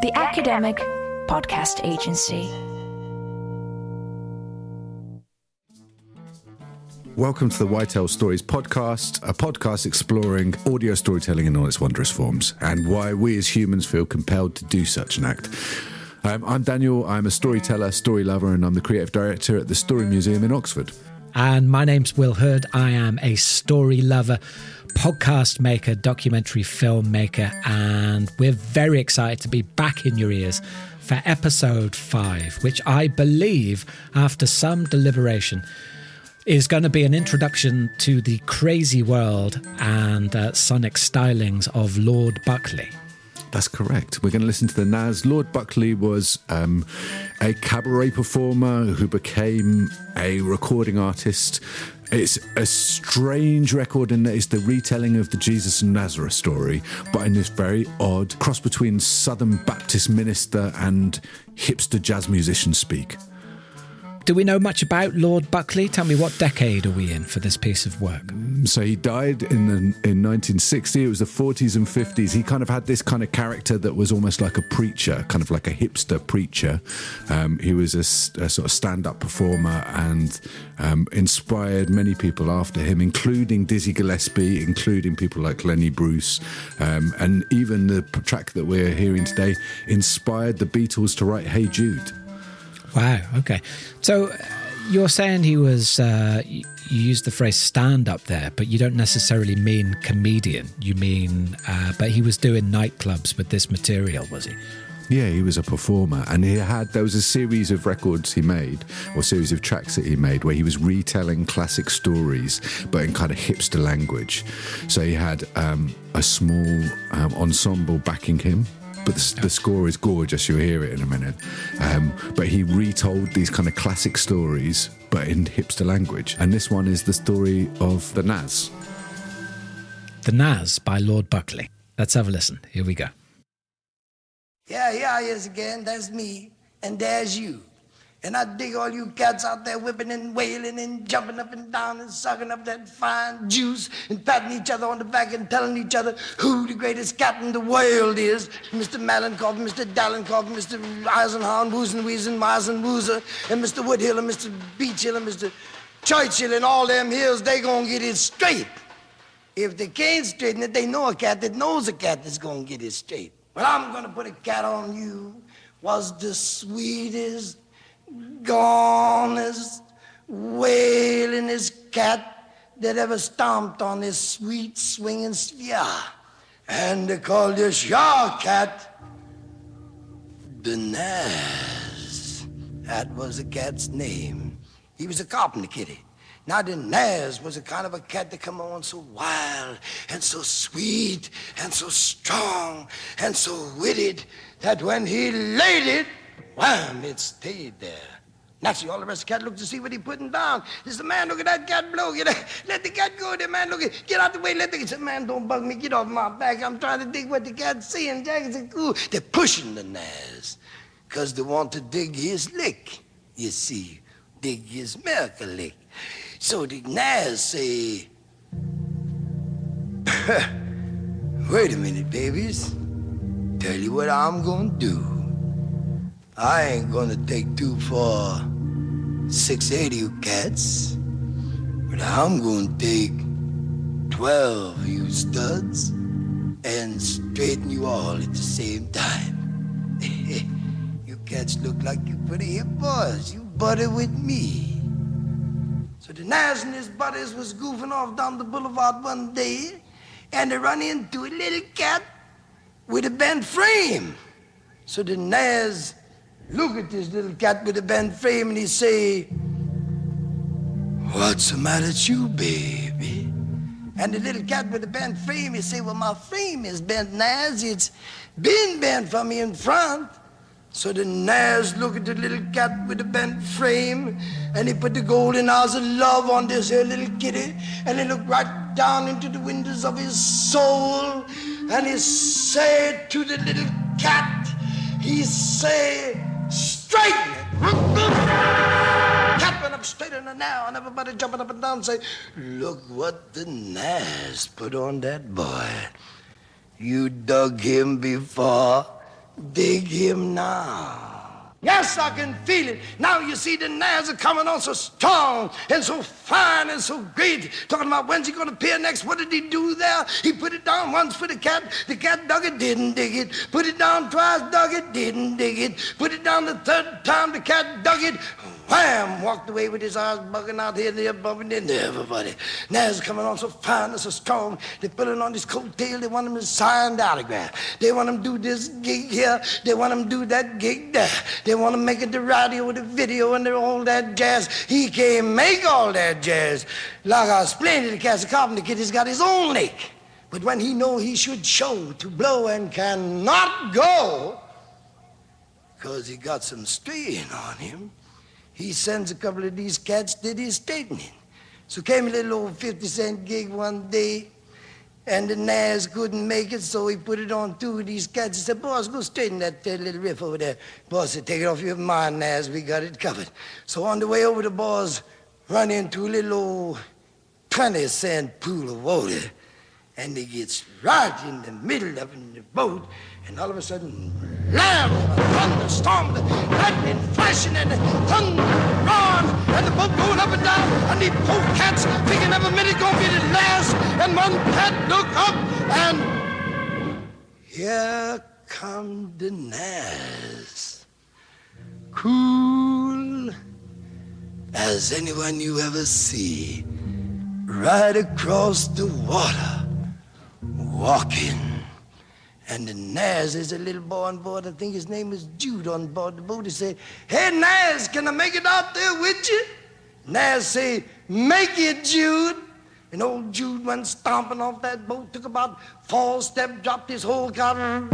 the Academic Podcast Agency. Welcome to the Why Tell Stories podcast, a podcast exploring audio storytelling in all its wondrous forms and why we as humans feel compelled to do such an act. Um, I'm Daniel, I'm a storyteller, story lover, and I'm the creative director at the Story Museum in Oxford. And my name's Will Hurd. I am a story lover, podcast maker, documentary filmmaker, and we're very excited to be back in your ears for episode five, which I believe, after some deliberation, is going to be an introduction to the crazy world and uh, sonic stylings of Lord Buckley. That's correct. We're going to listen to the Naz. Lord Buckley was um, a cabaret performer who became a recording artist. It's a strange record in that it's the retelling of the Jesus and Nazareth story, but in this very odd cross between Southern Baptist minister and hipster jazz musician speak. Do we know much about Lord Buckley? Tell me, what decade are we in for this piece of work? So he died in the, in 1960. It was the 40s and 50s. He kind of had this kind of character that was almost like a preacher, kind of like a hipster preacher. Um, he was a, a, sort of stand-up performer and um, inspired many people after him, including Dizzy Gillespie, including people like Lenny Bruce, um, and even the track that we're hearing today inspired the Beatles to write "Hey Jude." Wow. Okay. So uh, you're saying he was, uh, you used the phrase stand up there, but you don't necessarily mean comedian. You mean, uh, but he was doing nightclubs with this material, was he? Yeah, he was a performer, and he had there was a series of records he made, or series of tracks that he made, where he was retelling classic stories, but in kind of hipster language. So he had um, a small um, ensemble backing him, but the, the, score is gorgeous. You'll hear it in a minute. Um, but he retold these kind of classic stories, but in hipster language. And this one is the story of the Naz. The Naz by Lord Buckley. Let's have a listen. Here we go. Yeah, here I is again. That's me. And there's you. And I dig all you cats out there whipping and wailing and jumping up and down and sucking up that fine juice and patting each other on the back and telling each other who the greatest cat in the world is. Mr. Malenkov, Mr. Dalenkov, Mr. Eisenhower, Woozen Weezen, Meisen Woozer, and Mr. Woodhill and Mr. Beachhill and Mr. Churchill and all them hills, they gonna get it straight. If they can't straighten it, they know a cat that knows a cat that's gonna get it straight. But I'm gonna put a cat on you was the sweetest gonest, wailingest cat that ever stomped on this sweet swinging sphere. And they called this your cat the Naz. That was the cat's name. He was a carpenter kitty. Now the Naz was a kind of a cat that come on so wild and so sweet and so strong and so witted that when he laid it, Wham! It stayed there. Naturally, all the rest of the cat looked to see what he putting down. He said, man, look at that cat blow. Get that, let the cat go there, man. Look at, get out the way. Let the He said, man, don't bug me. Get off my back. I'm trying to dig what the cat's seeing. Jack said, cool. They're pushing the Naz because they want to dig his lick, you see. Dig his miracle lick. So the Naz say, wait a minute, babies. Tell you what I'm going to do. I ain't gonna take two for six eighty you cats, but I'm gonna take twelve you studs and straighten you all at the same time. you cats look like you pretty hip boys. You buddy with me. So the Naz and his buddies was goofing off down the boulevard one day, and they run into a little cat with a bent frame. So the Naz look at this little cat with a bent frame and he say, What's the matter with you, baby? And the little cat with the bent frame, he say, Well, my frame is bent, Naz. It's been bent for me in front. So the Naz look at the little cat with the bent frame and he put the golden eyes of love on this here little kitty and he looked right down into the windows of his soul and he said to the little cat, he said, straighten it. Tapping up straighter than now, and everybody jumping up and down and say, Look what the Naz put on that boy. You dug him before, dig him now. Yes, I can feel it. Now you see the Naz are coming on so strong and so fine and so great. Talking about when's he going to appear next? What did he do there? He put it down once for the cat. The cat dug it, didn't dig it. Put it down twice, dug it, didn't dig it. Put it down the third time, the cat dug it. Wham! Walked away with his eyes bugging out here, and there, bumping into everybody. Now he's coming on so fine and so strong. They put it on his coattail. They want him to sign the autograph. They want him to do this gig here. They want him to do that gig there. They want to make it the radio, with the video, and all that jazz. He can't make all that jazz. Like I explained to the Carpenter kid, he's got his own lick. But when he know he should show to blow and cannot go, because he got some strain on him, he sends a couple of these cats did his straightening. So came a little old 50 cent gig one day, and the Naz couldn't make it, so he put it on two of these cats. He said, boss, go straighten that uh, little riff over there. Boss said, take it off your mind, Naz, we got it covered. So on the way over, the boss run into a little old 20 cent pool of water, and he gets right in the middle of the boat, and all of a sudden, lamb, thunderstorm, lightning flashing, and thunder roaring, and the boat going up and down, and the poor cats thinking every minute gonna be the last, and one cat look up, and here come the Naz. Cool as anyone you ever see, right across the water, walking. And the Naz is a little boy on board. I think his name is Jude on board the boat. He say, Hey, Naz, can I make it out there with you? Naz say, Make it, Jude. And old Jude went stomping off that boat, took about four steps, dropped his whole cotton.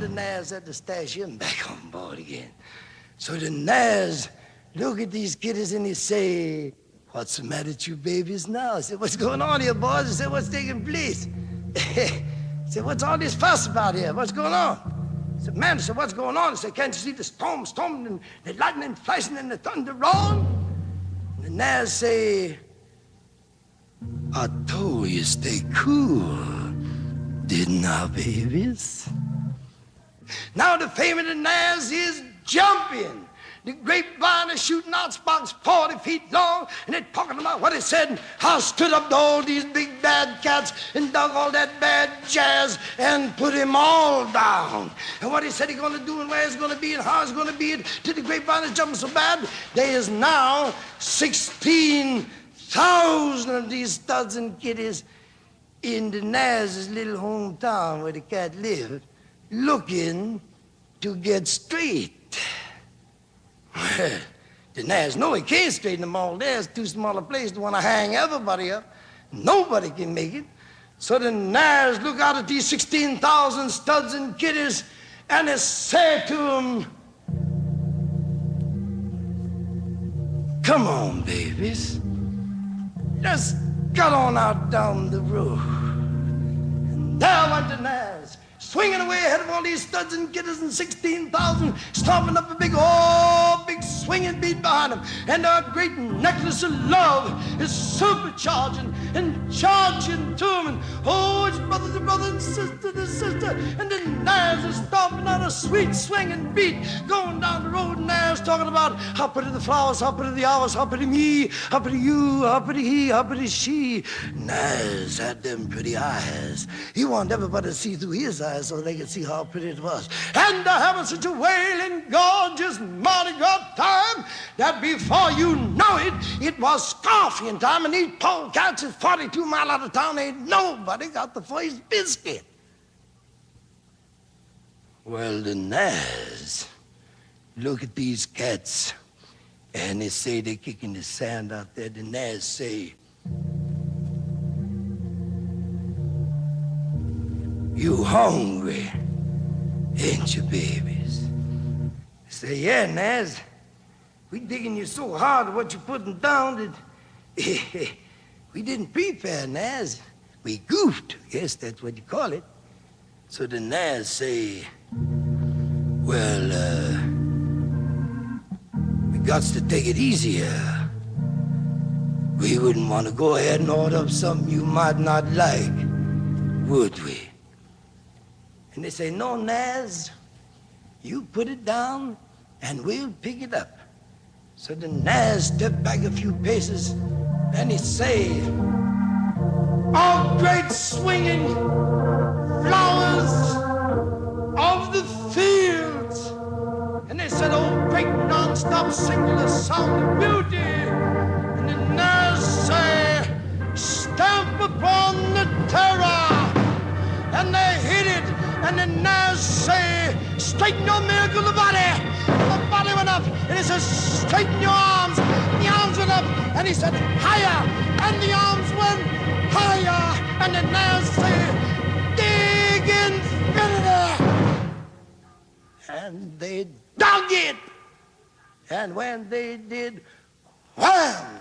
The Naz had to stash him back on board again. So the Naz look at these kiddies and he say, What's the matter with you babies now? I said, What's going on here, boys? I said, What's taking place? Said, what's all this fuss about here? What's going on? I said, man, said, what's going on? I said, can't you see the storm storming and the lightning flashing and the thunder roaring? And the Naz say, I told you stay cool, didn't I, babies? Now the fame of the Naz is jumping. The grapevine is shooting out sparks 40 feet long, and they're talking about what he said. I stood up to all these big bad cats and dug all that bad jazz and put him all down. And what he said he's going to do and where he's going to be and how he's going to be it till the grapevine is jumping so bad, there is now 16,000 of these studs and kiddies in the Naz's little hometown where the cat lived, looking to get straight. Well, the Naz know he can't straighten them all. There's too small a place to want to hang everybody up. Nobody can make it. So the Naz look out at these 16,000 studs and kiddies and they say to them, Come on, babies. Just got on out down the road. And there went the Naz swinging away ahead of all these studs and kiddies and 16,000, stomping up a big, oh, big swinging beat behind them. And our great necklace of love is supercharging and charging to them. And oh, it's brother to brother and sister to sister. And the Naz is stomping on a sweet swinging beat going down the road. Naz talking about how pretty the flowers, how pretty the hours, how pretty me, how pretty you, how pretty he, how pretty she. Naz had them pretty eyes. He wanted everybody to see through his eyes so they could see how pretty it was. And they're having such a wailing, gorgeous Mardi Gras time that before you know it, it was scorpion time, and these poor polecats is 42 miles out of town. Ain't nobody got the first biscuit. Well, the Naz, look at these cats, and they say they're kicking the sand out there. The Naz say, You hungry, ain't you, babies? I say, yeah, Naz. We digging you so hard at what you're putting down that we didn't prepare, Naz. We goofed. Yes, that's what you call it. So the Naz say, well, uh, we got to take it easier. We wouldn't want to go ahead and order up something you might not like, would we? And they say, no, Naz, You put it down, and we'll pick it up. So the Naz stepped back a few paces, and he said, All great swinging flowers of the fields. And they said, Oh, great non-stop singular sound of beauty. And the Naz say, Stamp upon the terror. And they hit it, and the Naz say, Straighten your miracle the body. Body went up, and he said, Straighten your arms. The arms went up, and he said, Higher. And the arms went higher. And the Naz say, Dig infinity. And they dug it. And when they did, wham!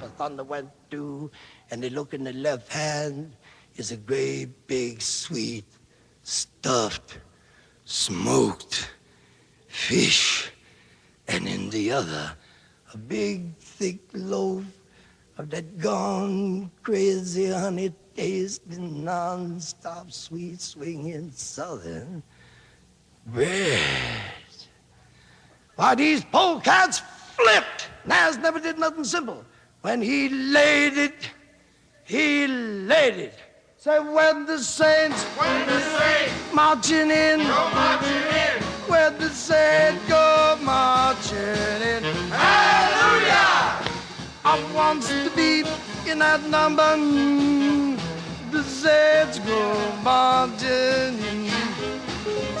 The thunder went through, and they look in the left hand is a great big sweet stuffed smoked fish, and in the other a big thick loaf of that gone crazy honey tasting non-stop sweet swinging southern bread. Why, these polecats flipped. Naz never did nothing simple. When he laid it, he laid it. Say when the saints, When the saints marching in, go marching in, when the saints go marching in. hallelujah! I want to be in that number. The saints go marching in.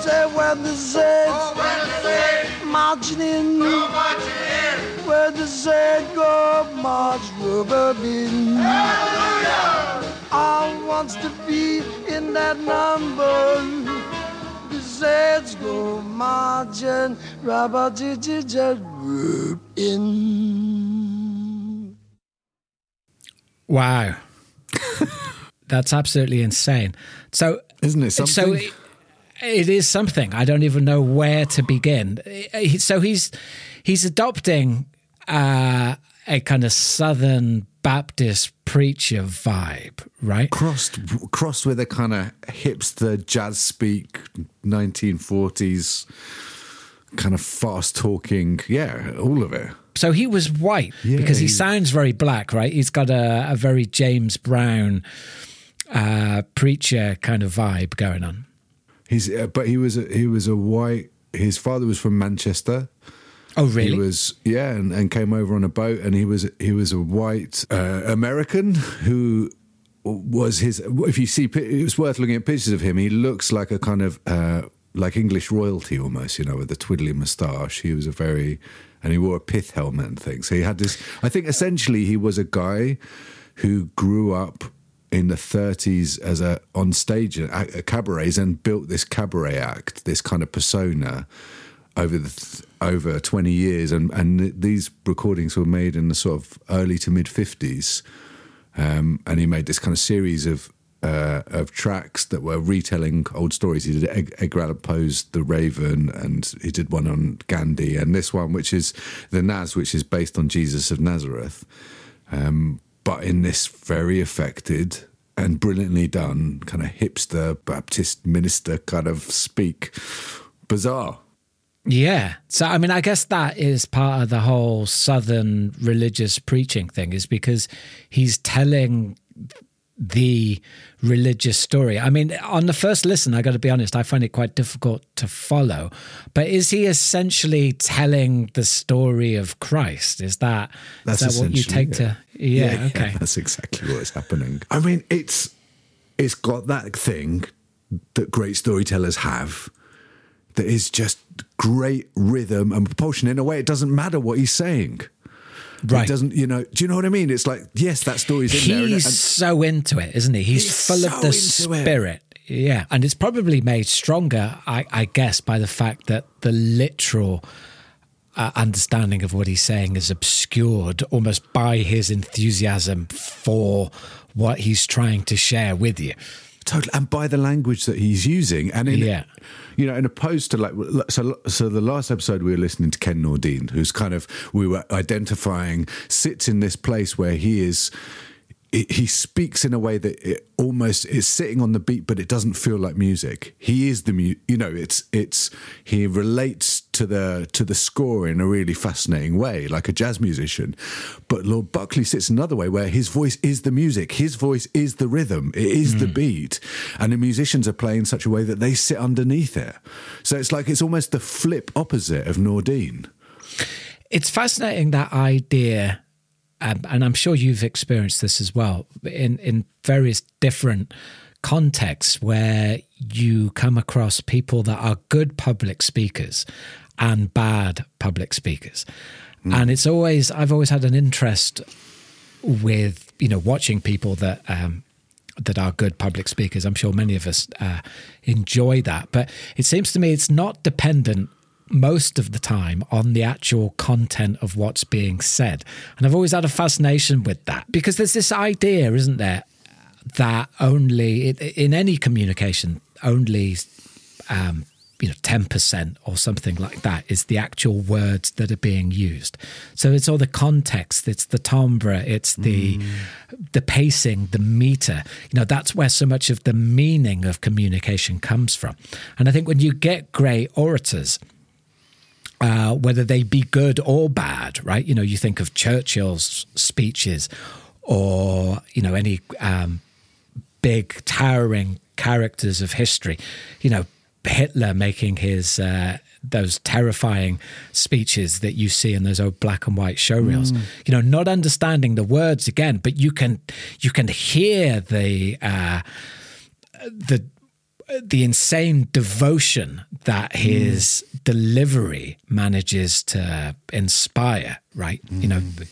Say when the saints oh, When the saints marching in. go marching in, Where the said go march rubber in. hallelujah! I wants to be in that number. The said go marching rubber rub in. Wow. That's absolutely insane. So, Isn't it So it, it is something. I don't even know where to begin. So he's he's adopting uh, a kind of Southern Baptist preacher vibe, right? crossed crossed with a kind of hipster jazz speak 1940s kind of fast talking yeah all of it So he was white Yeah, because he, he- sounds very black, right? He's got a, a very James Brown uh, preacher kind of vibe going on. he's uh, but he was a, he was a white his father was from manchester Oh, really? He was yeah, and, and came over on a boat, and he was he was a white uh, American who was his. If you see, pi- it was worth looking at pictures of him. He looks like a kind of uh, like English royalty almost, you know, with a twiddly moustache. He was a very, and he wore a pith helmet and things. So he had this. I think essentially he was a guy who grew up in the 30s as a on stage at, at cabarets and built this cabaret act, this kind of persona over the th- over 20 years and and these recordings were made in the sort of early to mid 50s um, and he made this kind of series of uh, of tracks that were retelling old stories. He did Edgar Allan Poe's The Raven, and he did one on Gandhi, and this one, which is the Naz, which is based on Jesus of Nazareth, um, but in this very affected and brilliantly done kind of hipster Baptist minister kind of speak. Bizarre. Yeah. So, I mean, I guess that is part of the whole Southern religious preaching thing, is because he's telling the religious story. I mean, on the first listen, I got to be honest, I find it quite difficult to follow. But is he essentially telling the story of Christ? Is that is that what you take it. to? Yeah. okay. that's exactly what's happening. I mean, it's it's got that thing that great storytellers have that is just great rhythm and propulsion in a way it doesn't matter what he's saying. Right. It doesn't, you know, do you know what I mean? It's like, yes, that story's in there. He's so into it, isn't he? He's, He's full of the so into it. spirit. Yeah. And it's probably made stronger, I, I guess, by the fact that the literal uh, understanding of what he's saying is obscured almost by his enthusiasm for what he's trying to share with you. Totally, and by the language that he's using, and in Yeah. you know, in opposed to like so. So the last episode we were listening to Ken Nordine, who's kind of we were identifying sits in this place where he is. It, he speaks in a way that it almost is sitting on the beat, but it doesn't feel like music. He is the mu- you know, it's it's he relates to the to the score in a really fascinating way, like a jazz musician. But Lord Buckley sits another way where his voice is the music, his voice is the rhythm, it is the hmm. beat, and the musicians are playing in such a way that they sit underneath it. So it's like it's almost the flip opposite of Nordine. It's fascinating that idea, um, and I'm sure you've experienced this as well in in various different contexts where you come across people that are good public speakers and bad public speakers, and it's always I've always had an interest with you know watching people that. Um, that are good public speakers. I'm sure many of us uh, enjoy that, but it seems to me it's not dependent most of the time on the actual content of what's being said. And I've always had a fascination with that because there's this idea, isn't there, that only in any communication, only um, you know, 10% or something like that is the actual words that are being used. So it's all the context, it's the timbre, it's the the pacing, the meter. You know, that's where so much of the meaning of communication comes from. And I think when you get great orators, uh, whether they be good or bad, right? You know, you think of Churchill's speeches or, you know, any um, big, towering characters of history. You know, Hitler making his uh, those terrifying speeches that you see in those old black and white showreels. You know, not understanding the words again, but you can you can hear the uh, the the insane devotion that his mm. delivery manages to inspire. Right, you know. Mm.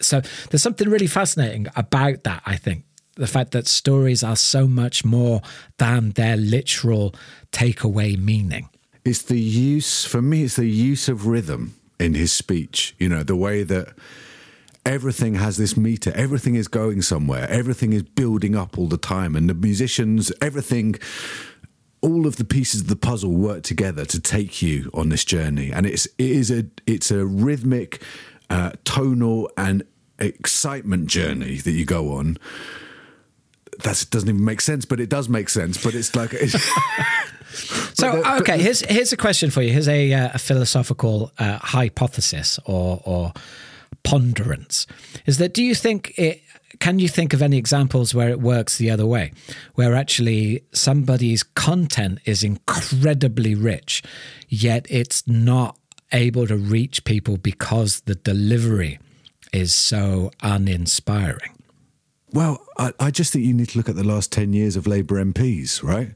So there's something really fascinating about that. I think the fact that stories are so much more than their literal takeaway meaning. It's the use, for me, it's the use of rhythm in his speech. You know, the way that everything has this meter, everything is going somewhere, everything is building up all the time, and the musicians, everything. All of the pieces of the puzzle work together to take you on this journey, and it's it is a it's a rhythmic, uh, tonal, and excitement journey that you go on. That doesn't even make sense, but it does make sense. But it's like it's, So, the- okay, here's here's a question for you. Here's a, uh, a philosophical uh, hypothesis or or ponderance. Is that do you think it? Can you think of any examples where it works the other way, where actually somebody's content is incredibly rich, yet it's not able to reach people because the delivery is so uninspiring? Well, I, I just think you need to look at the last ten years of Labour MPs, right?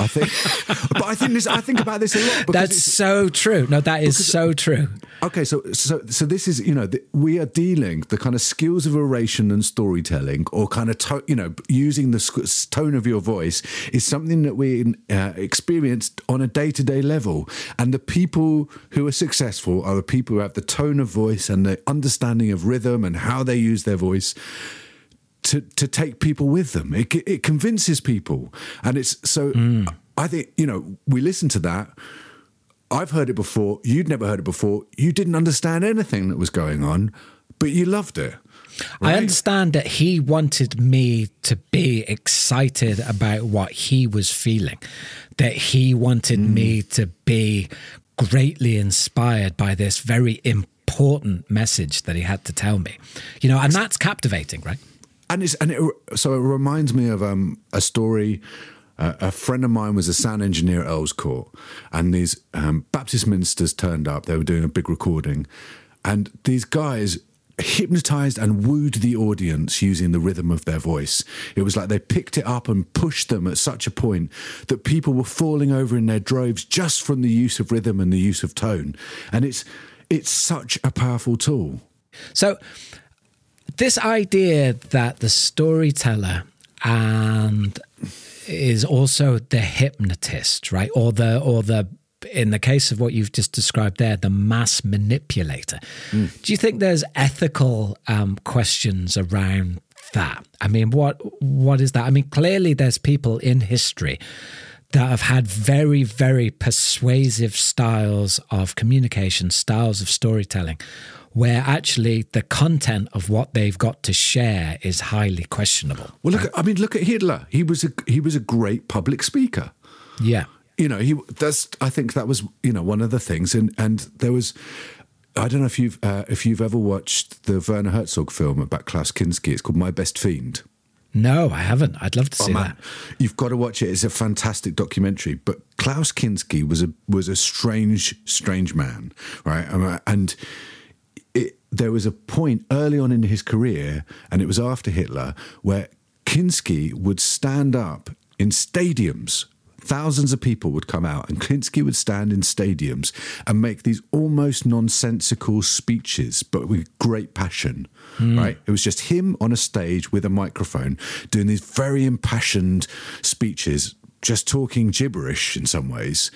I think, but I think this. I think about this a lot. That's so true. No, that is so true. Okay, so so so this is you know the, we are dealing the kind of skills of oration and storytelling, or kind of to, you know using the tone of your voice is something that we uh, experience on a day to day level, and the people who are successful are the people who have the tone of voice and the understanding of rhythm and how they use their voice to to take people with them. It it convinces people, and it's so. Hmm. I think you know we listen to that. I've heard it before. You'd never heard it before. You didn't understand anything that was going on, but you loved it. I understand that he wanted me to be excited about what he was feeling, that he wanted hmm. me to be greatly inspired by this very important message that he had to tell me. You know, and that's captivating, right? And it's and it, so it reminds me of um, a story. Uh, a friend of mine was a sound engineer at Earls Court, and these um, Baptist ministers turned up. They were doing a big recording, and these guys hypnotized and wooed the audience using the rhythm of their voice. It was like they picked it up and pushed them at such a point that people were falling over in their droves just from the use of rhythm and the use of tone. And it's it's such a powerful tool. So, this idea that the storyteller and is also the hypnotist, right? Or the or the in the case of what you've just described there, the mass manipulator. Do you think there's ethical um, questions around that? I mean, what what is that? I mean, clearly there's people in history that have had very, very persuasive styles of communication, styles of storytelling, where actually the content of what they've got to share is highly questionable. Well, look. At, I mean, look at Hitler. He was a he was a great public speaker. Yeah. You know, he that's. I think that was you know one of the things, and and there was. I don't know if you've uh, if you've ever watched the Werner Herzog film about Klaus Kinski. It's called My Best Fiend. No, I haven't. I'd love to see Oh, that. You've got to watch it. It's a fantastic documentary. But Klaus Kinski was a was a strange, strange man, right? And there was a point early on in his career, and it was after Hitler, where Kinski would stand up in stadiums. Thousands of people would come out, and Kinski would stand in stadiums and make these almost nonsensical speeches, but with great passion. Hmm. Right? It was just him on a stage with a microphone doing these very impassioned speeches, just talking gibberish in some ways.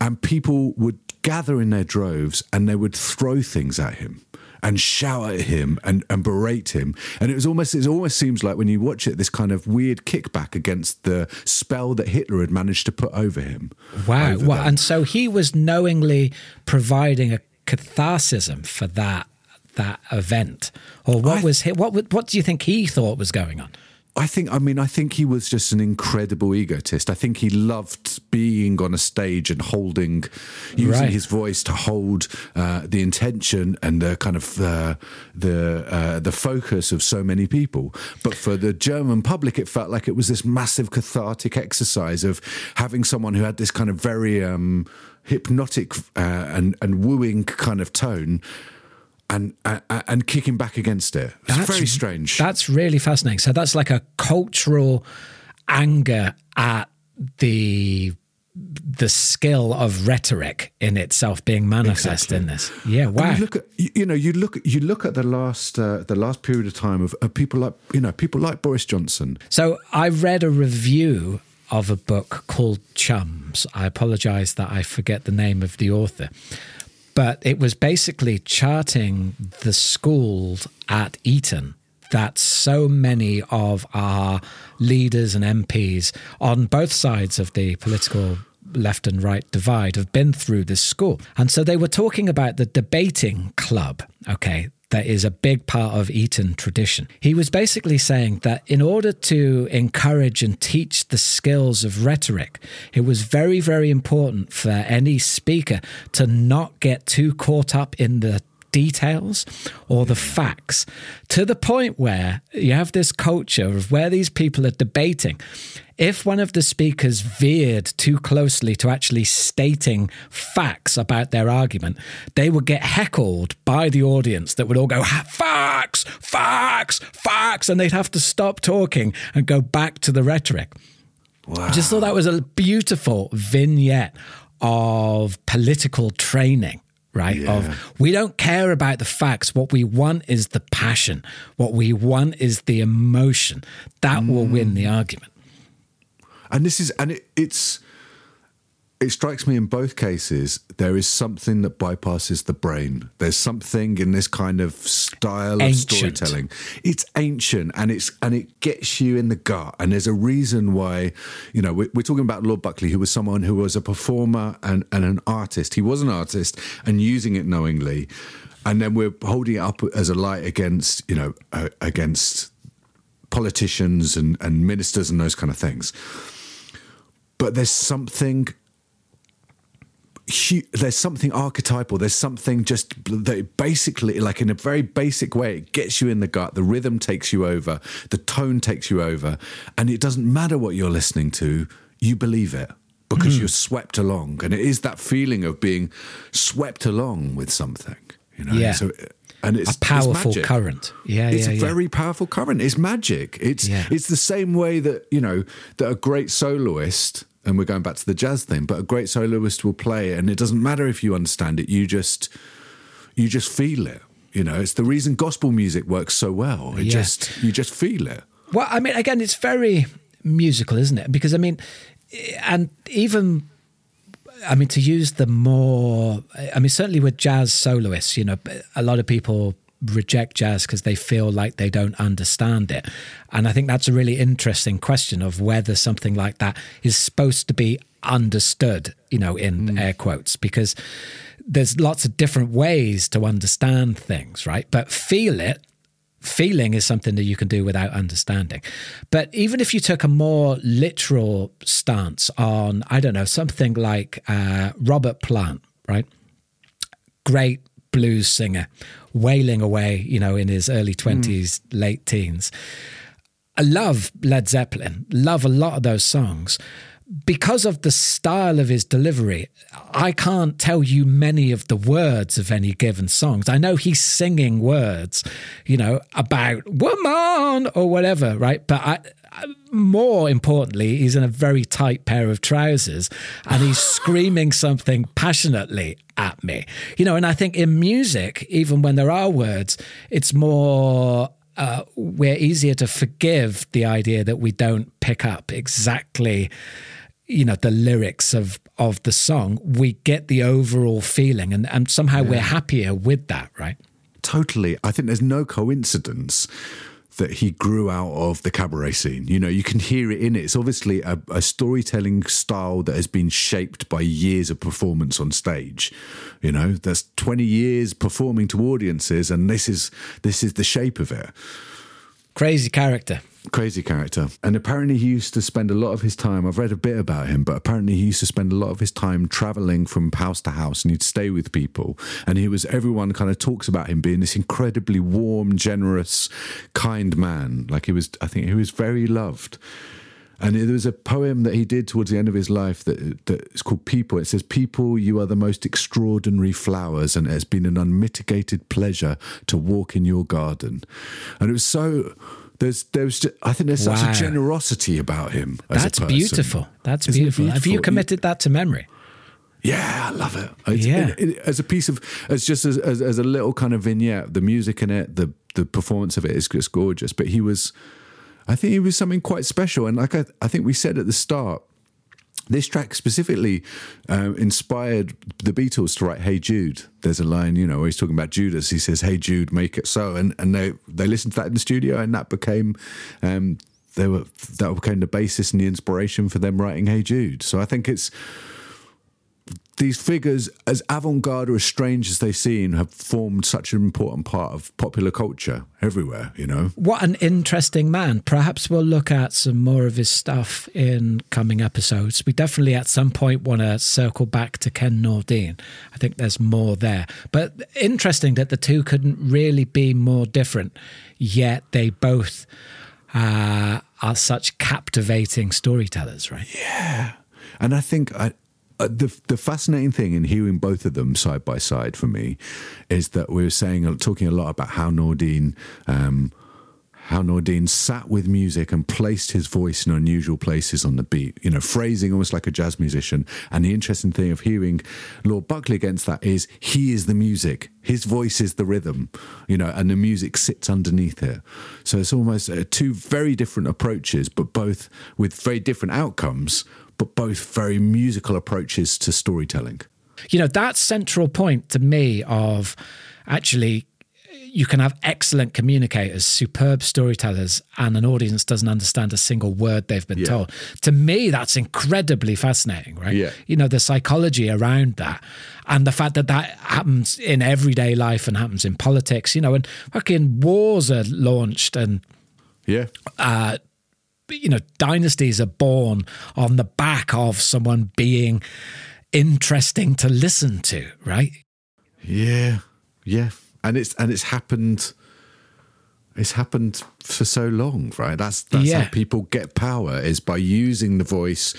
And people would gather in their droves and they would throw things at him and shout at him and, and berate him. And it was almost it almost seems like when you watch it, this kind of weird kickback against the spell that Hitler had managed to put over him. Wow. Over and so he was knowingly providing a catharsism for that that event, or what I- was he, what what do you think he thought was going on? I think, I mean, I think he was just an incredible egotist. I think he loved being on a stage and holding, using Right. his voice to hold uh, the intention and the kind of uh, the uh, the focus of so many people. But for the German public, it felt like it was this massive cathartic exercise of having someone who had this kind of very um, hypnotic uh, and and wooing kind of tone. And, uh, and kicking back against it. It's very strange. That's really fascinating. So that's like a cultural anger at the the skill of rhetoric in itself being manifest Exactly. in this. Yeah, And wow. You look at you, you know you look you look at the last uh, the last period of time of, of people like you know people like Boris Johnson. So I read a review of a book called Chums. I apologize that I forget the name of the author. But it was basically charting the school at Eton that so many of our leaders and MPs on both sides of the political left and right divide have been through this school. And so they were talking about the debating club, okay, that is a big part of Eton tradition. He was basically saying that in order to encourage and teach the skills of rhetoric, it was very, very important for any speaker to not get too caught up in the details or the facts to the point where you have this culture of where these people are debating. If one of the speakers veered too closely to actually stating facts about their argument, they would get heckled by the audience that would all go, "Ha- facts, facts, facts, and they'd have to stop talking and go back to the rhetoric. Wow. I just thought that was a beautiful vignette of political training, right? Yeah. Of we don't care about the facts. What we want is the passion. What we want is the emotion. That will win the mm. argument. And this is and it, it's it strikes me in both cases there is something that bypasses the brain. There's something in this kind of style of storytelling. It's ancient and it's and it gets you in the gut. And there's a reason why, you know, we're, we're talking about Lord Buckley, who was someone who was a performer and, and an artist. He was an artist and using it knowingly. And then we're holding it up as a light against, you know, uh, against politicians and, and ministers and those kind of things but there's something there's something archetypal there's something just that basically like in a very basic way it gets you in the gut the rhythm takes you over the tone takes you over and it doesn't matter what you're listening to you believe it because hmm. you're swept along and it is that feeling of being swept along with something you know Yeah. so and it's A powerful it's magic. current. Yeah, it's yeah, a yeah. very powerful current. It's magic. It's Yeah. it's the same way that you know that a great soloist, and we're going back to the jazz thing, but a great soloist will play, and it doesn't matter if you understand it. You just you just feel it. You know, it's the reason gospel music works so well. It Yeah. just you just feel it. Well, I mean, again, it's very musical, isn't it? Because I mean, and even. I mean, to use the more, I mean, certainly with jazz soloists, you know, a lot of people reject jazz because they feel like they don't understand it. And I think that's a really interesting question of whether something like that is supposed to be understood, you know, in mm. air quotes, because there's lots of different ways to understand things, right? But feel it feeling is something that you can do without understanding. But even if you took a more literal stance on, I don't know, something like uh, Robert Plant, right? Great blues singer, wailing away, you know, in his early 20s, mm. late teens. I love Led Zeppelin, love a lot of those songs because of the style of his delivery, I can't tell you many of the words of any given songs. I know he's singing words, you know, about woman or whatever, right? But I, more importantly, he's in a very tight pair of trousers and he's screaming something passionately at me. You know, and I think in music, even when there are words, it's more uh, we're easier to forgive the idea that we don't pick up exactly you know the lyrics of of the song we get the overall feeling and and somehow yeah. we're happier with that right totally i think there's no coincidence that he grew out of the cabaret scene. You know, you can hear it in it. It's obviously a, a, storytelling style that has been shaped by years of performance on stage. You know, that's 20 years performing to audiences, and this is this is the shape of it. Crazy character. Crazy character. And apparently, he used to spend a lot of his time. I've read a bit about him, but apparently, he used to spend a lot of his time traveling from house to house and he'd stay with people. And he was, everyone kind of talks about him being this incredibly warm, generous, kind man. Like he was, I think he was very loved. And there was a poem that he did towards the end of his life that that is called People. It says, People, you are the most extraordinary flowers, and it has been an unmitigated pleasure to walk in your garden. And it was so there's there's I think there's wow. such a generosity about him. That's beautiful. That's beautiful. beautiful. Have you committed that to memory? Yeah, I love it. It's, yeah, it, it, as a piece of as just as, as, as a little kind of vignette, the music in it, the the performance of it is just gorgeous. But he was, I think he was something quite special. And like I, I think we said at the start, this track specifically uh, inspired the Beatles to write "Hey Jude." There's a line, you know, where he's talking about Judas. He says, "Hey Jude, make it so," and and they they listened to that in the studio, and that became um, they were that became the basis and the inspiration for them writing "Hey Jude." So I think it's these figures, as avant garde or as strange as they seem, have formed such an important part of popular culture everywhere, you know. What an interesting man. Perhaps we'll look at some more of his stuff in coming episodes. We definitely at some point want to circle back to Ken Nordine. I think there's more there. But interesting that the two couldn't really be more different, yet they both uh, are such captivating storytellers, right? Yeah. And I think I, uh, the the fascinating thing in hearing both of them side by side for me is that we were saying talking a lot about how Nordine. Um, how Nordine sat with music and placed his voice in unusual places on the beat, you know, phrasing almost like a jazz musician. And the interesting thing of hearing Lord Buckley against that is he is the music, his voice is the rhythm, you know, and the music sits underneath it. So it's almost uh, two very different approaches, but both with very different outcomes, but both very musical approaches to storytelling. You know, that central point to me of actually you can have excellent communicators, superb storytellers, and an audience doesn't understand a single word they've been yeah. told. To me, that's incredibly fascinating, right? Yeah. You know, the psychology around that and the fact that that happens in everyday life and happens in politics, you know, and fucking wars are launched and. Yeah. Uh, you know, dynasties are born on the back of someone being interesting to listen to, right? Yeah, yeah, and it's and it's happened. It's happened for so long, right? That's that's yeah. how people get power is by using the voice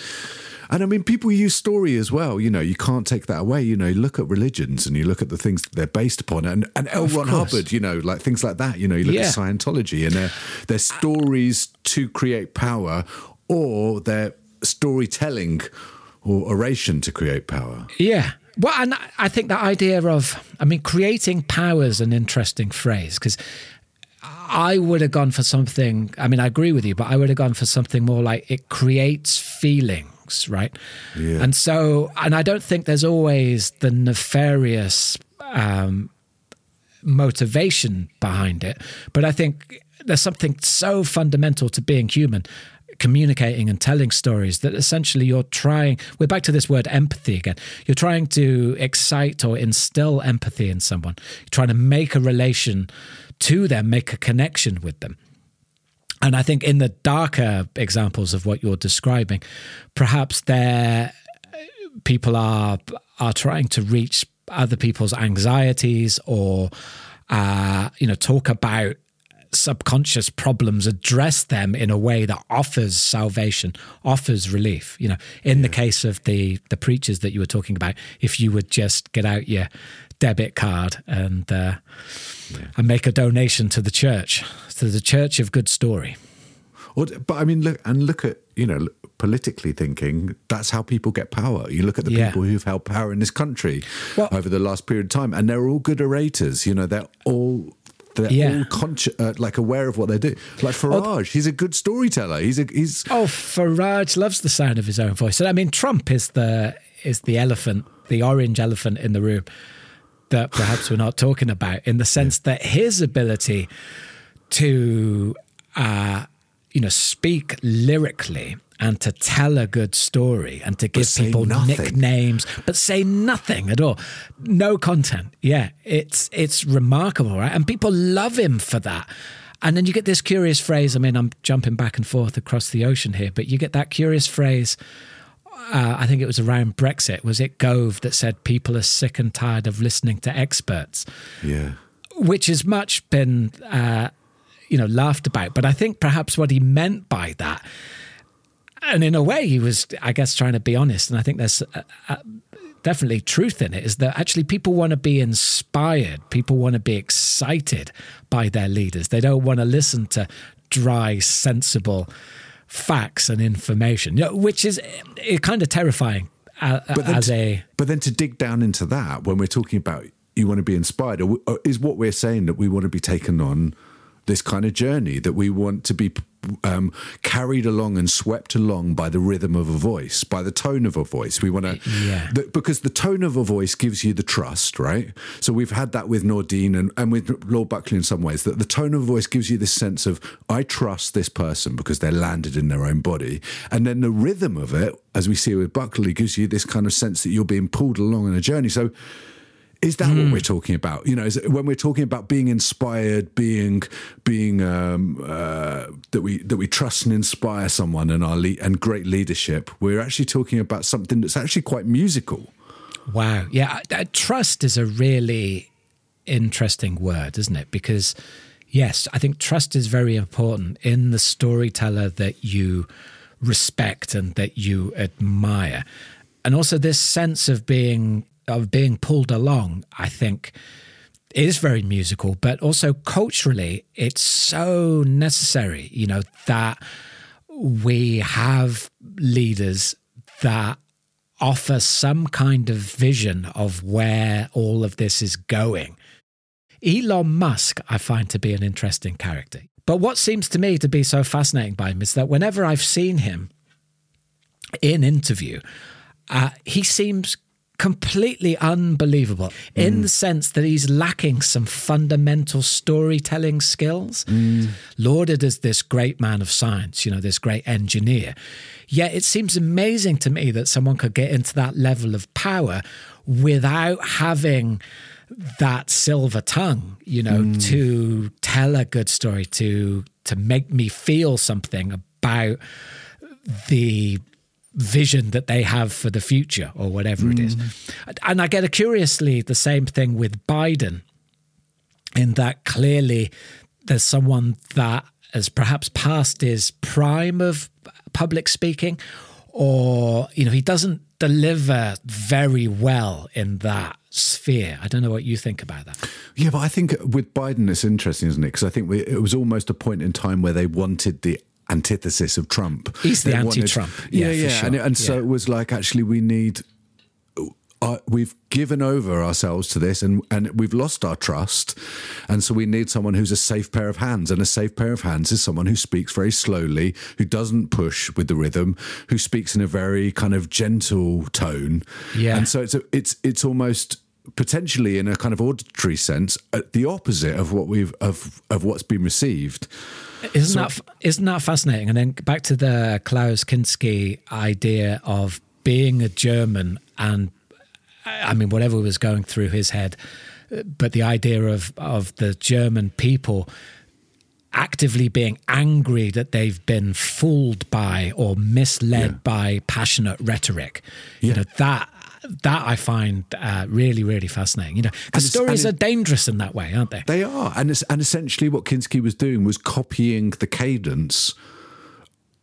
and I mean, people use story as well. You know, you can't take that away. You know, you look at religions and you look at the things they're based upon. And, and L. Ron Hubbard, you know, like things like that. You know, you look yeah. at Scientology and their, stories to create power or their storytelling or oration to create power. Yeah. Well, and I think the idea of, I mean, creating power is an interesting phrase because I would have gone for something. I mean, I agree with you, but I would have gone for something more like it creates feeling right? Yeah. And so, and I don't think there's always the nefarious um, motivation behind it. But I think there's something so fundamental to being human communicating and telling stories that essentially you're trying we're back to this word empathy again you're trying to excite or instill empathy in someone you're trying to make a relation to them make a connection with them and i think in the darker examples of what you're describing perhaps there people are are trying to reach other people's anxieties or uh, you know talk about subconscious problems address them in a way that offers salvation offers relief you know in yeah. the case of the the preachers that you were talking about if you would just get out your debit card and uh, yeah. and make a donation to the church to the church of good story or, but i mean look and look at you know politically thinking that's how people get power you look at the yeah. people who've held power in this country well, over the last period of time and they're all good orators you know they're all they're yeah. all conscious, uh, like aware of what they do. Like Farage, oh, he's a good storyteller. He's a he's. Oh, Farage loves the sound of his own voice. And I mean, Trump is the is the elephant, the orange elephant in the room that perhaps we're not talking about, in the sense yeah. that his ability to, uh, you know, speak lyrically and to tell a good story and to give people nothing. nicknames, but say nothing at all. No content. Yeah, it's it's remarkable, right? And people love him for that. And then you get this curious phrase. I mean, I'm jumping back and forth across the ocean here, but you get that curious phrase. Uh, I think it was around Brexit. Was it Gove that said people are sick and tired of listening to experts? Yeah, which has much been, uh, you know, laughed about. But I think perhaps what he meant by that and in a way, he was, I guess, trying to be honest. And I think there's uh, uh, definitely truth in it. Is that actually people want to be inspired, people want to be excited by their leaders. They don't want to listen to dry, sensible facts and information, which is uh, kind of terrifying uh, as to, a. But then to dig down into that, when we're talking about you want to be inspired, is what we're saying that we want to be taken on this kind of journey, that we want to be um, carried along and swept along by the rhythm of a voice, by the tone of a voice. We want to, yeah. because the tone of a voice gives you the trust, right? So we've had that with Nordine and, and with Lord Buckley in some ways, that the tone of a voice gives you this sense of, I trust this person because they're landed in their own body. And then the rhythm of it, as we see with Buckley, gives you this kind of sense that you're being pulled along on a journey. So, is that mm. what hmm. we're talking about? You know, is when we're talking about being inspired, being being um, uh, that we that we trust and inspire someone and our le- and great leadership, we're actually talking about something that's actually quite musical. Wow, yeah, trust is a really interesting word, isn't it? Because yes, I think trust is very important in the storyteller that you respect and that you admire, and also this sense of being of being pulled along, I think, is very musical, but also culturally, it's so necessary, you know, that we have leaders that offer some kind of vision of where all of this is going. Elon Musk, I find to be an interesting character. But what seems to me to be so fascinating by him is that whenever I've seen him in interview, uh, he seems completely unbelievable mm. in the sense that he's lacking some fundamental storytelling skills. Mm. Lauded as this great man of science, you know, this great engineer. Yet it seems amazing to me that someone could get into that level of power without having that silver tongue, you know, mm. to tell a good story, to to make me feel something about the vision that they have for the future or whatever mm. it is. Mm. And I get a curiously the same thing with Biden, in that clearly there's someone that has perhaps passed his prime of public speaking, or, you know, he doesn't deliver very well in that sphere. I don't know what you think about that. Yeah, but I think with Biden, it's interesting, isn't it? Because I think we, it was almost a point in time where they wanted the antithesis of Trump. He's the anti-Trump. yeah, yeah, yeah. Sure. and, and so it was like actually we need. Uh, we've given over ourselves to this and, and we've lost our trust. And so we need someone who's a safe pair of hands. And a safe pair of hands is someone who speaks very slowly, who doesn't push with the rhythm, who speaks in a very kind of gentle tone. Yeah. And so it's a, it's it's almost potentially in a kind of auditory sense, uh, the opposite of what we've of of what's been received. Isn't that isn't that fascinating? And then back to the Klaus Kinski idea of being a German, and I mean whatever was going through his head, but the idea of of the German people actively being angry that they've been fooled by or misled Yeah. by passionate rhetoric. You know that that I find uh, really really fascinating. You know, because stories and are dangerous in that way, aren't they? They are, and and essentially what Kinski was doing was copying the cadence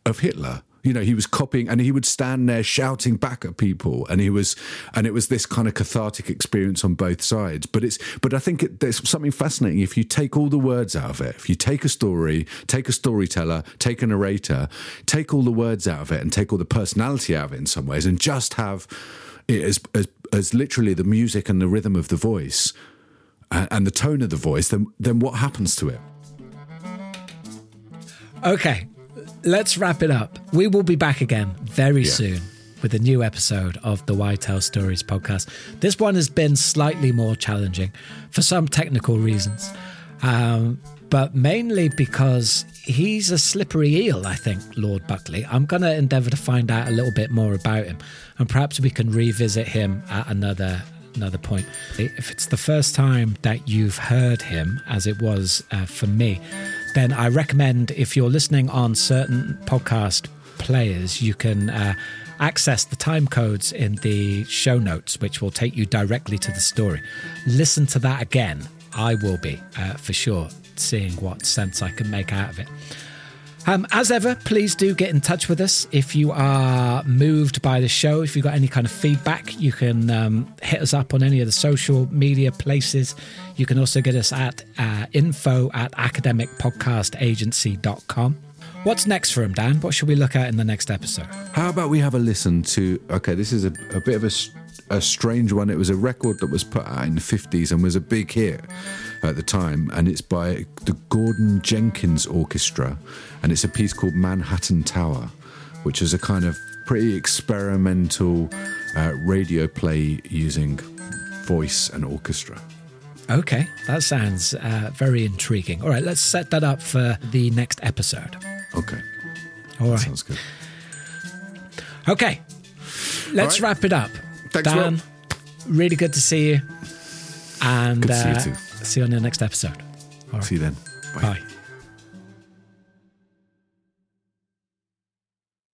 of Hitler. You know, he was copying, and he would stand there shouting back at people, and he was, and it was this kind of cathartic experience on both sides. But it's, but I think it, there's something fascinating if you take all the words out of it. If you take a story, take a storyteller, take a narrator, take all the words out of it, and take all the personality out of it in some ways, and just have it as as, as literally the music and the rhythm of the voice and, and the tone of the voice, then then what happens to it? Okay, let's wrap it up. We will be back again very Yeah. soon with a new episode of the Why Tell Stories podcast. This one has been slightly more challenging for some technical reasons, um, but mainly because he's a slippery eel, I think, Lord Buckley. I'm going to endeavour to find out a little bit more about him, and perhaps we can revisit him at another another point. If it's the first time that you've heard him, as it was uh, for me, then I recommend if you're listening on certain podcast players, you can uh, access the time codes in the show notes, which will take you directly to the story. Listen to that again. I will be uh, for sure seeing what sense I can make out of it. Um, as ever, please do get in touch with us if you are moved by the show. If you've got any kind of feedback, you can um, hit us up on any of the social media places. You can also get us at uh, info at academicpodcastagency.com. What's next for him, Dan? What should we look at in the next episode? How about we have a listen to? Okay, this is a, a bit of a, a strange one. It was a record that was put out in the fifties and was a big hit at the time, and it's by the Gordon Jenkins Orchestra, and it's a piece called Manhattan Tower, which is a kind of pretty experimental uh, radio play using voice and orchestra. Okay, that sounds uh, very intriguing. All right, let's set that up for the next episode. Okay, All right. sounds good. Okay, let's right. wrap it up. Thanks, Dan, Rob. really good to see you. And Good to see you uh, too. see you on the next episode. All right. See you then. Bye.